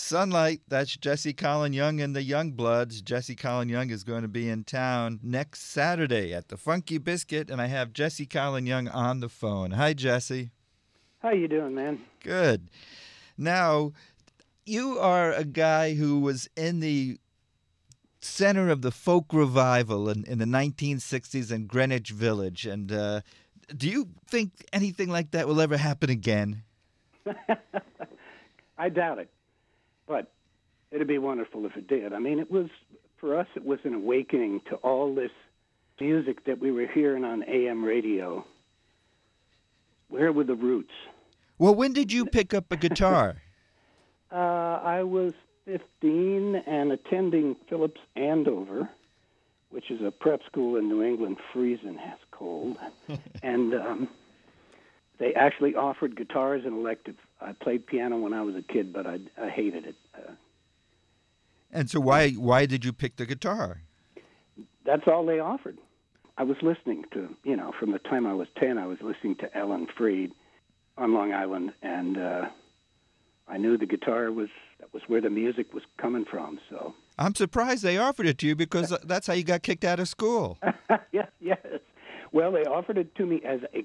Sunlight, that's Jesse Colin Young and the Youngbloods. Jesse Colin Young is going to be in town next Saturday at the Funky Biscuit, and I have Jesse Colin Young on the phone. Hi, Jesse. How you doing, man? Good. Now, you are a guy who was in the center of the folk revival in, in the 1960s in Greenwich Village, and uh, do you think anything like that will ever happen again? I doubt it, but it'd be wonderful if it did. I mean, it was for us. It was an awakening to all this music that we were hearing on AM radio. Where were the roots? Well, when did you pick up a guitar? uh, I was 15 and attending Phillips Andover, which is a prep school in New England, freezing as cold. and um, they actually offered guitars and elective. I played piano when I was a kid, but I, I hated it. Uh, and so, why why did you pick the guitar? That's all they offered. I was listening to, you know, from the time I was 10, I was listening to Alan Freed on Long Island, and uh, I knew the guitar was that was where the music was coming from. So I'm surprised they offered it to you because that's how you got kicked out of school. yeah, yes. Well, they offered it to me as a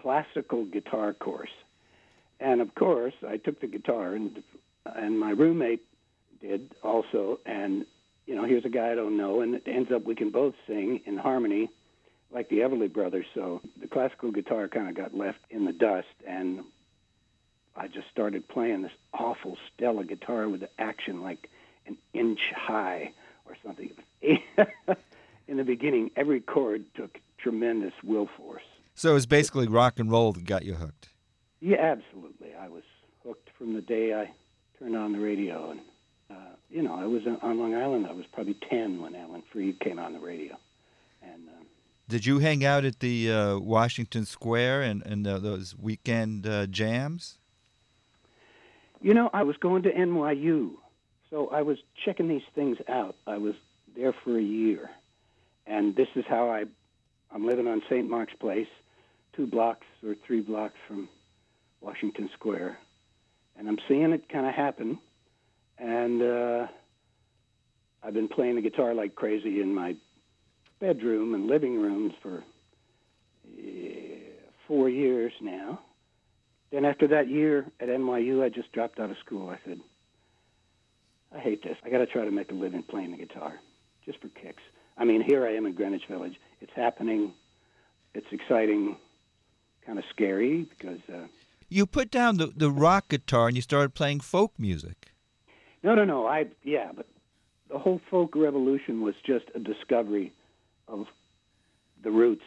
classical guitar course, and of course, I took the guitar, and and my roommate did also, and you know, here's a guy I don't know, and it ends up we can both sing in harmony, like the Everly Brothers. So the classical guitar kind of got left in the dust, and I just started playing this awful Stella guitar with the action like an inch high or something. in the beginning, every chord took tremendous will force. So it was basically rock and roll that got you hooked. Yeah, absolutely. I was hooked from the day I turned on the radio, and uh, you know, I was on Long Island. I was probably ten when Alan Freed came on the radio, and. Uh, did you hang out at the uh, Washington Square and, and uh, those weekend uh, jams? You know, I was going to NYU, so I was checking these things out. I was there for a year, and this is how I. I'm living on St. Mark's Place, two blocks or three blocks from Washington Square, and I'm seeing it kind of happen. And uh, I've been playing the guitar like crazy in my bedroom and living rooms for uh, four years now. Then after that year at NYU, I just dropped out of school. I said, I hate this. I got to try to make a living playing the guitar, just for kicks. I mean, here I am in Greenwich Village. It's happening. It's exciting, kind of scary because. Uh, you put down the, the rock guitar and you started playing folk music. No, no, no. I yeah, but the whole folk revolution was just a discovery of the roots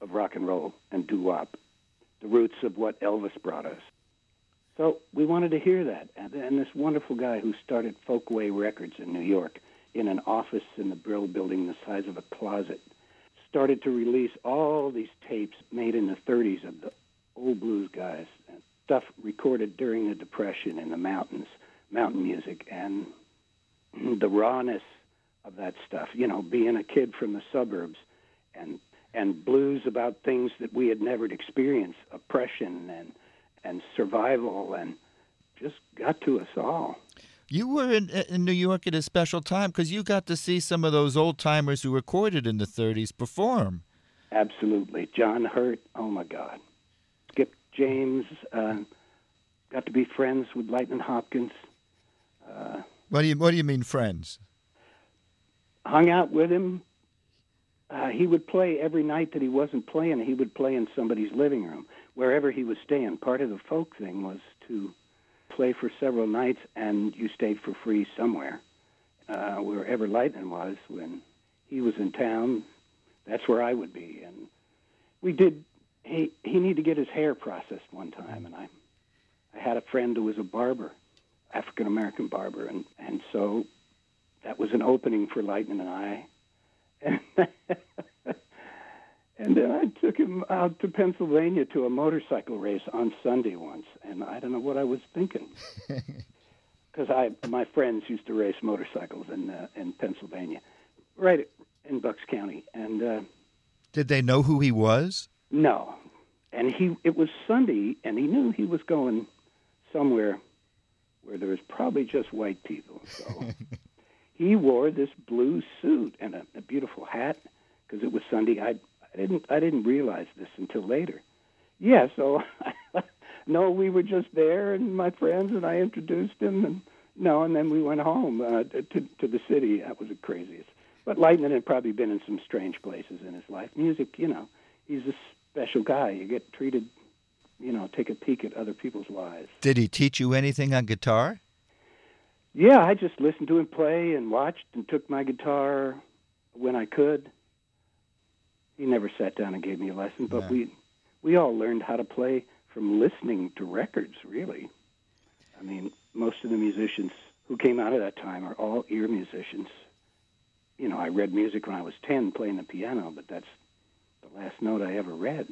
of rock and roll and doo wop, the roots of what Elvis brought us. So we wanted to hear that, and, and this wonderful guy who started Folkway Records in New York, in an office in the Brill Building the size of a closet, started to release all these tapes made in the 30s of the old blues guys, stuff recorded during the Depression in the mountains, mountain music, and the rawness of that stuff. You know, being a kid from the suburbs, and and blues about things that we had never experienced, oppression and and survival, and just got to us all. You were in, in New York at a special time because you got to see some of those old timers who recorded in the 30s perform. Absolutely. John Hurt, oh my God. James, uh, got to be friends with Lightnin' Hopkins. Uh, what do you What do you mean, friends? Hung out with him. Uh, he would play every night that he wasn't playing. He would play in somebody's living room, wherever he was staying. Part of the folk thing was to play for several nights, and you stayed for free somewhere, uh, wherever Lightnin' was when he was in town. That's where I would be, and we did. He he needed to get his hair processed one time, and I I had a friend who was a barber, African American barber, and and so that was an opening for Lightnin' and I. And And then I took him out to Pennsylvania to a motorcycle race on Sunday once, and I don't know what I was thinking, because I my friends used to race motorcycles in uh, in Pennsylvania, right in Bucks County, and uh, did they know who he was? No, and he it was Sunday, and he knew he was going somewhere where there was probably just white people. So he wore this blue suit and a, a beautiful hat because it was Sunday. I, I didn't I didn't realize this until later. Yeah, so no, we were just there, and my friends and I introduced him, and no, and then we went home uh, to to the city. That was the craziest. But Lightning had probably been in some strange places in his life. Music, you know, he's a special guy. You get treated, you know, take a peek at other people's lives. Did he teach you anything on guitar? Yeah, I just listened to him play and watched and took my guitar when I could. He never sat down and gave me a lesson, but we we all learned how to play from listening to records, really. I mean, most of the musicians who came out of that time are all ear musicians. You know, I read music when I was 10 playing the piano, but that's the last note I ever read.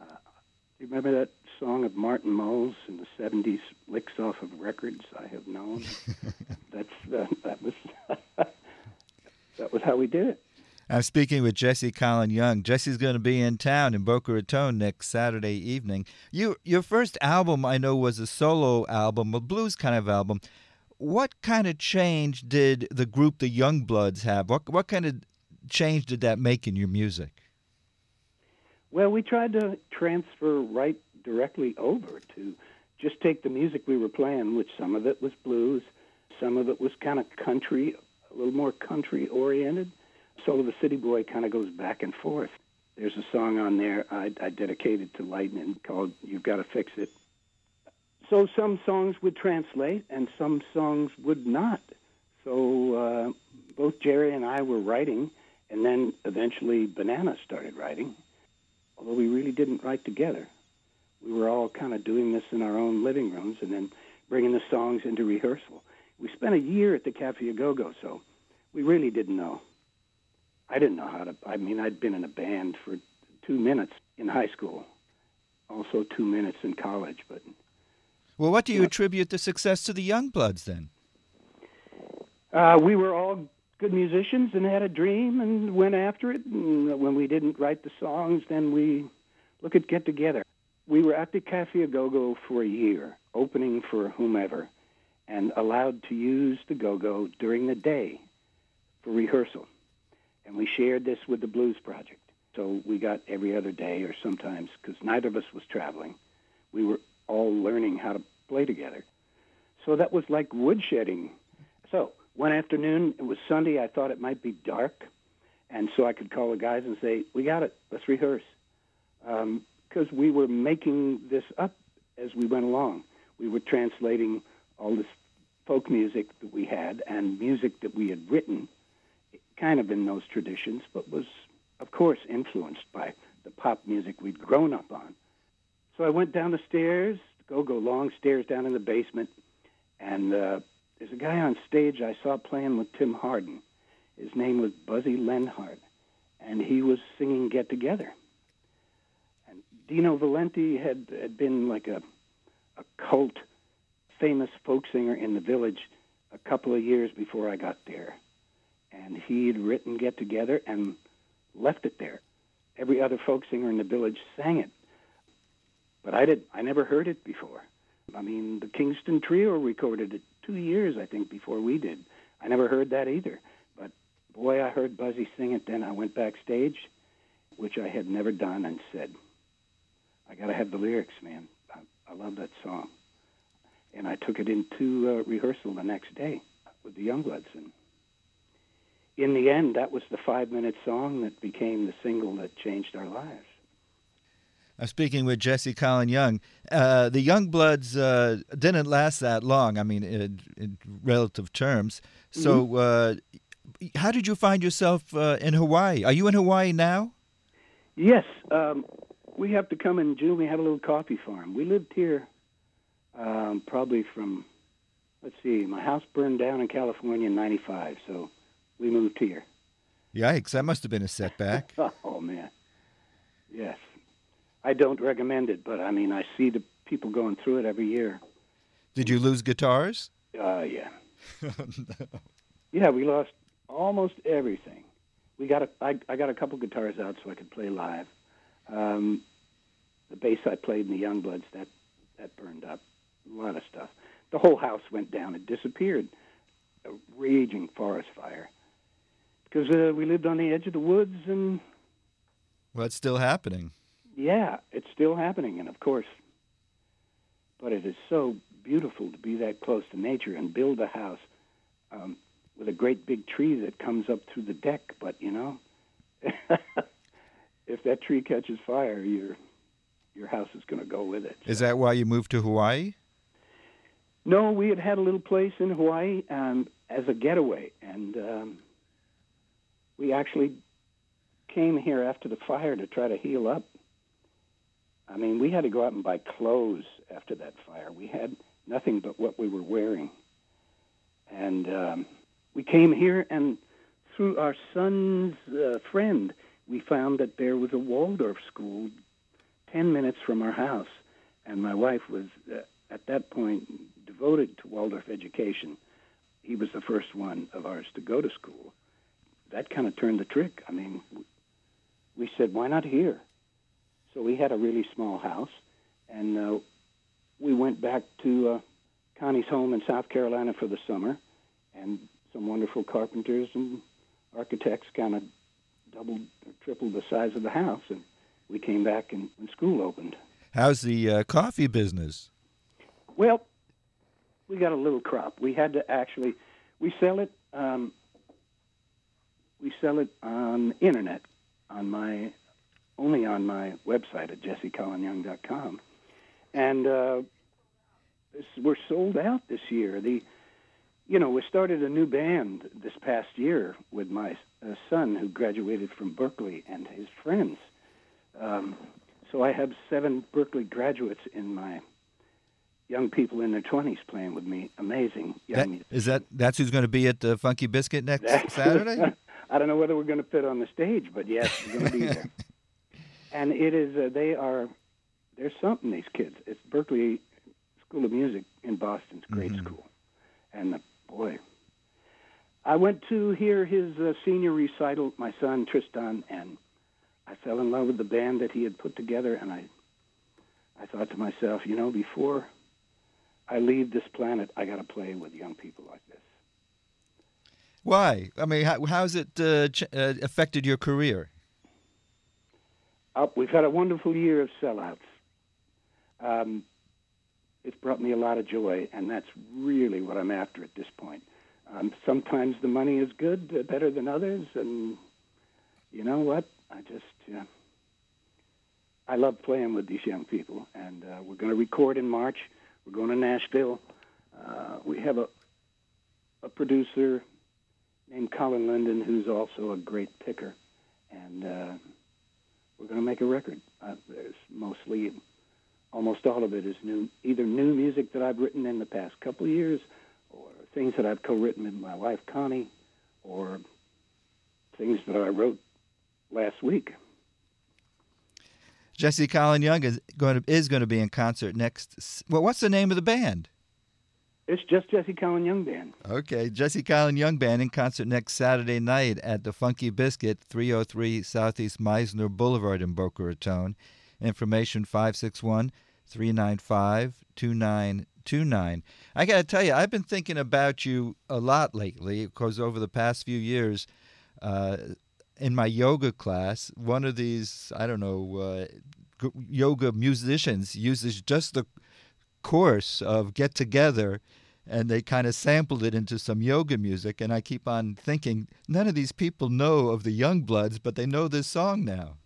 Uh, do you remember that song of Martin Mull's in the 70s, Licks Off of Records I Have Known? that's uh, that was that was how we did it. I'm speaking with Jesse Colin Young. Jesse's going to be in town in Boca Raton next Saturday evening. You, your first album, I know, was a solo album, a blues kind of album. What kind of change did the group the Youngbloods have? What what kind of change did that make in your music? Well, we tried to transfer right directly over to just take the music we were playing, which some of it was blues, some of it was kind of country, a little more country oriented. Soul of a City Boy kind of goes back and forth. There's a song on there I, I dedicated to Lightning called "You've Got to Fix It." So some songs would translate, and some songs would not. So uh, both Jerry and I were writing, and then eventually Banana started writing didn't write together. We were all kind of doing this in our own living rooms and then bringing the songs into rehearsal. We spent a year at the Cafe Go-Go, so we really didn't know. I didn't know how to. I mean, I'd been in a band for two minutes in high school, also two minutes in college, but Well, what do you attribute the success to the Youngbloods then? Uh, we were all good musicians and had a dream and went after it. And when we didn't write the songs, then we look at get together. We were at the Cafe Au Go Go for a year, opening for whomever, and allowed to use the Go-Go during the day for rehearsal. And we shared this with the Blues Project. So we got every other day or sometimes, because neither of us was traveling, we were all learning how to play together. So that was like woodshedding. So one afternoon, it was Sunday. I thought it might be dark, and so I could call the guys and say, "We got it. Let's rehearse," because we were making this up as we went along. We were translating all this folk music that we had and music that we had written, kind of in those traditions, but was, of course, influenced by the pop music we'd grown up on. So I went down the stairs, go go long stairs down in the basement, and uh, there's a guy on stage I saw playing with Tim Hardin. His name was Buzzy Linhart, and he was singing "Get Together." Dino Valenti had had been like a a cult, famous folk singer in the village a couple of years before I got there, and he had written "Get Together" and left it there. Every other folk singer in the village sang it, but I did. I never heard it before. I mean, the Kingston Trio recorded it two years, I think, before we did. I never heard that either. But boy, I heard Buzzy sing it. Then I went backstage, which I had never done, and said, "I got to have the lyrics, man. I, I love that song." And I took it into uh, rehearsal the next day with the Youngbloods, and in the end, that was the five-minute song that became the single that changed our lives. I'm speaking with Jesse Colin Young. Uh, the Youngbloods uh, didn't last that long. I mean, in, in relative terms. So, uh, how did you find yourself uh, in Hawaii? Are you in Hawaii now? Yes, um, we have to come in June. We have a little coffee farm. We lived here um, probably from, let's see, my house burned down in California in '95, so we moved here. Yikes! That must have been a setback. Oh man, yes. I don't recommend it, but I mean, I see the people going through it every year. Did you lose guitars? Uh, yeah, yeah. We lost almost everything. We got a, I, I got a couple guitars out so I could play live. Um, the bass I played in the Youngbloods that that burned up. A lot of stuff. the whole house went down. It disappeared. A raging forest fire. Because uh, we lived on the edge of the woods, and Well, it's still happening. yeah, it's still happening. And of course, but it is so beautiful to be that close to nature and build a house um, with a great big tree that comes up through the deck. But you know, if that tree catches fire, your your house is going to go with it. Is that why you moved to Hawaii? No, we had had a little place in Hawaii um, as a getaway, and um, we actually came here after the fire to try to heal up. I mean, we had to go out and buy clothes after that fire. We had nothing but what we were wearing, and um, we came here, and through our son's uh, friend, we found that there was a Waldorf school ten minutes from our house, and my wife was uh, at that point devoted to Waldorf education. He was the first one of ours to go to school. That kind of turned the trick. I mean, we said, why not here? So we had a really small house, and uh, we went back to uh, Connie's home in South Carolina for the summer, and some wonderful carpenters and architects kind of doubled or tripled the size of the house, and we came back and when school opened. How's the uh, coffee business? Well, we got a little crop. We had to actually we sell it um, we sell it on internet on my only on my website at jessecolinyoung.com. And uh, this, we're sold out this year. The you know, we started a new band this past year with my uh, son who graduated from Berklee and his friends. Um, so I have seven Berklee graduates in my young people in their 20s playing with me. Amazing young That, is that that's who's going to be at the Funky Biscuit next Saturday? I don't know whether we're going to fit on the stage, but yes, we're going to be there. and it is uh, they are there's something these kids. It's Berklee School of Music in Boston's great Mhm. school, uh, I went to hear his uh, senior recital. My son Tristan and I fell in love with the band that he had put together, and I I thought to myself, you know, before I leave this planet, I got to play with young people like this. Why? I mean, how, how's it uh, ch- uh, affected your career? Uh, we've had a wonderful year of sellouts. Um, it's brought me a lot of joy, and that's really what I'm after at this point. Um, sometimes the money is good, uh, better than others, and you know what? I just uh, I love playing with these young people, and uh, we're going to record in March. We're going to Nashville. Uh, we have a a producer named Colin Linden, who's also a great picker, and uh, we're going to make a record. Uh, there's mostly, almost all of it is new, either new music that I've written in the past couple of years, things that I've co-written with my wife Connie, or things that I wrote last week. Jesse Colin Young is going to is going to be in concert next. Well, what's the name of the band? It's just Jesse Colin Young Band. Okay, Jesse Colin Young Band in concert next Saturday night at the Funky Biscuit, 303 Southeast Mizner Boulevard in Boca Raton. Information 561 395 2929. I got to tell you, I've been thinking about you a lot lately because over the past few years, uh, in my yoga class, one of these, I don't know, uh, yoga musicians uses just the course of Get Together and they kind of sampled it into some yoga music. And I keep on thinking, none of these people know of the Youngbloods, but they know this song now.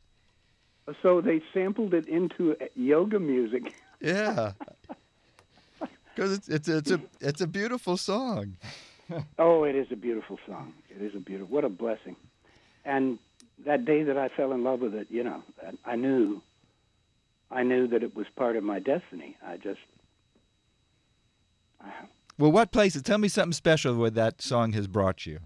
So they sampled it into uh, yoga music. Yeah. Because it's, it's, it's, a, it's a beautiful song. Oh, it is a beautiful song. It is a beautiful. What a blessing. And that day that I fell in love with it, you know, I knew, I knew that it was part of my destiny. I just, I, Well, what places? Tell me something special where that song has brought you.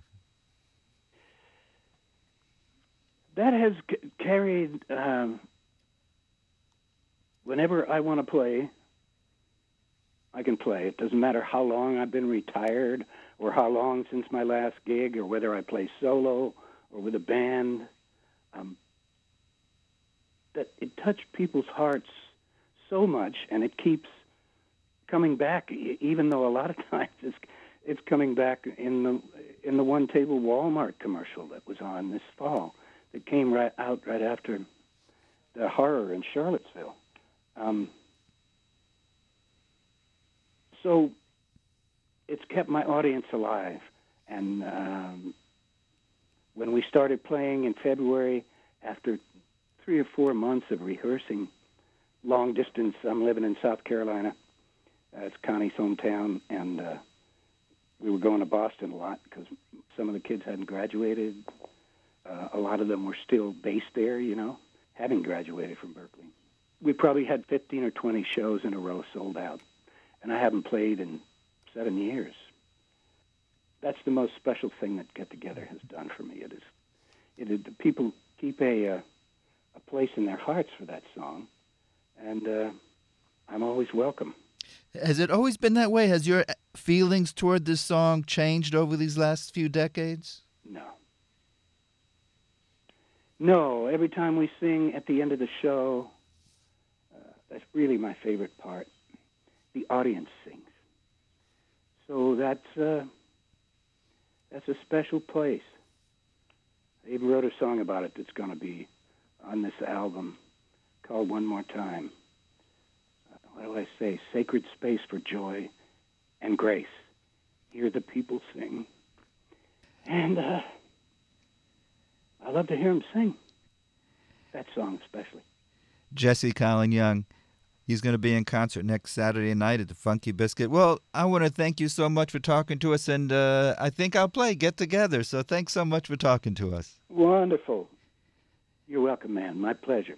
that has c- carried. Um, whenever I want to play, I can play. It doesn't matter how long I've been retired, or how long since my last gig, or whether I play solo or with a band. Um, that it touched people's hearts so much, and it keeps coming back, even though a lot of times it's it's coming back in the in the one table Walmart commercial that was on this fall that came right out right after the horror in Charlottesville. Um, so it's kept my audience alive, and um, when we started playing in February, after three or four months of rehearsing long distance, I'm living in South Carolina. Uh, it's Connie's hometown, and uh, we were going to Boston a lot because some of the kids hadn't graduated. Uh, a lot of them were still based there, you know, having graduated from Berklee. We probably had 15 or 20 shows in a row sold out, and I haven't played in seven years. That's the most special thing that Get Together has done for me. It is, it is the people keep a uh, a place in their hearts for that song, and uh, I'm always welcome. Has it always been that way? Has your feelings toward this song changed over these last few decades? No. No, every time we sing at the end of the show, uh, that's really my favorite part. The audience sings. So that's uh, that's a special place. I even wrote a song about it that's going to be on this album called One More Time. Uh, what do I say? Sacred space for joy and grace. Hear the people sing. And uh, I love to hear them sing. That song especially. Jesse Colin Young. He's going to be in concert next Saturday night at the Funky Biscuit. Well, I want to thank you so much for talking to us, and uh, I think I'll play Get Together. So thanks so much for talking to us. Wonderful. You're welcome, man. My pleasure.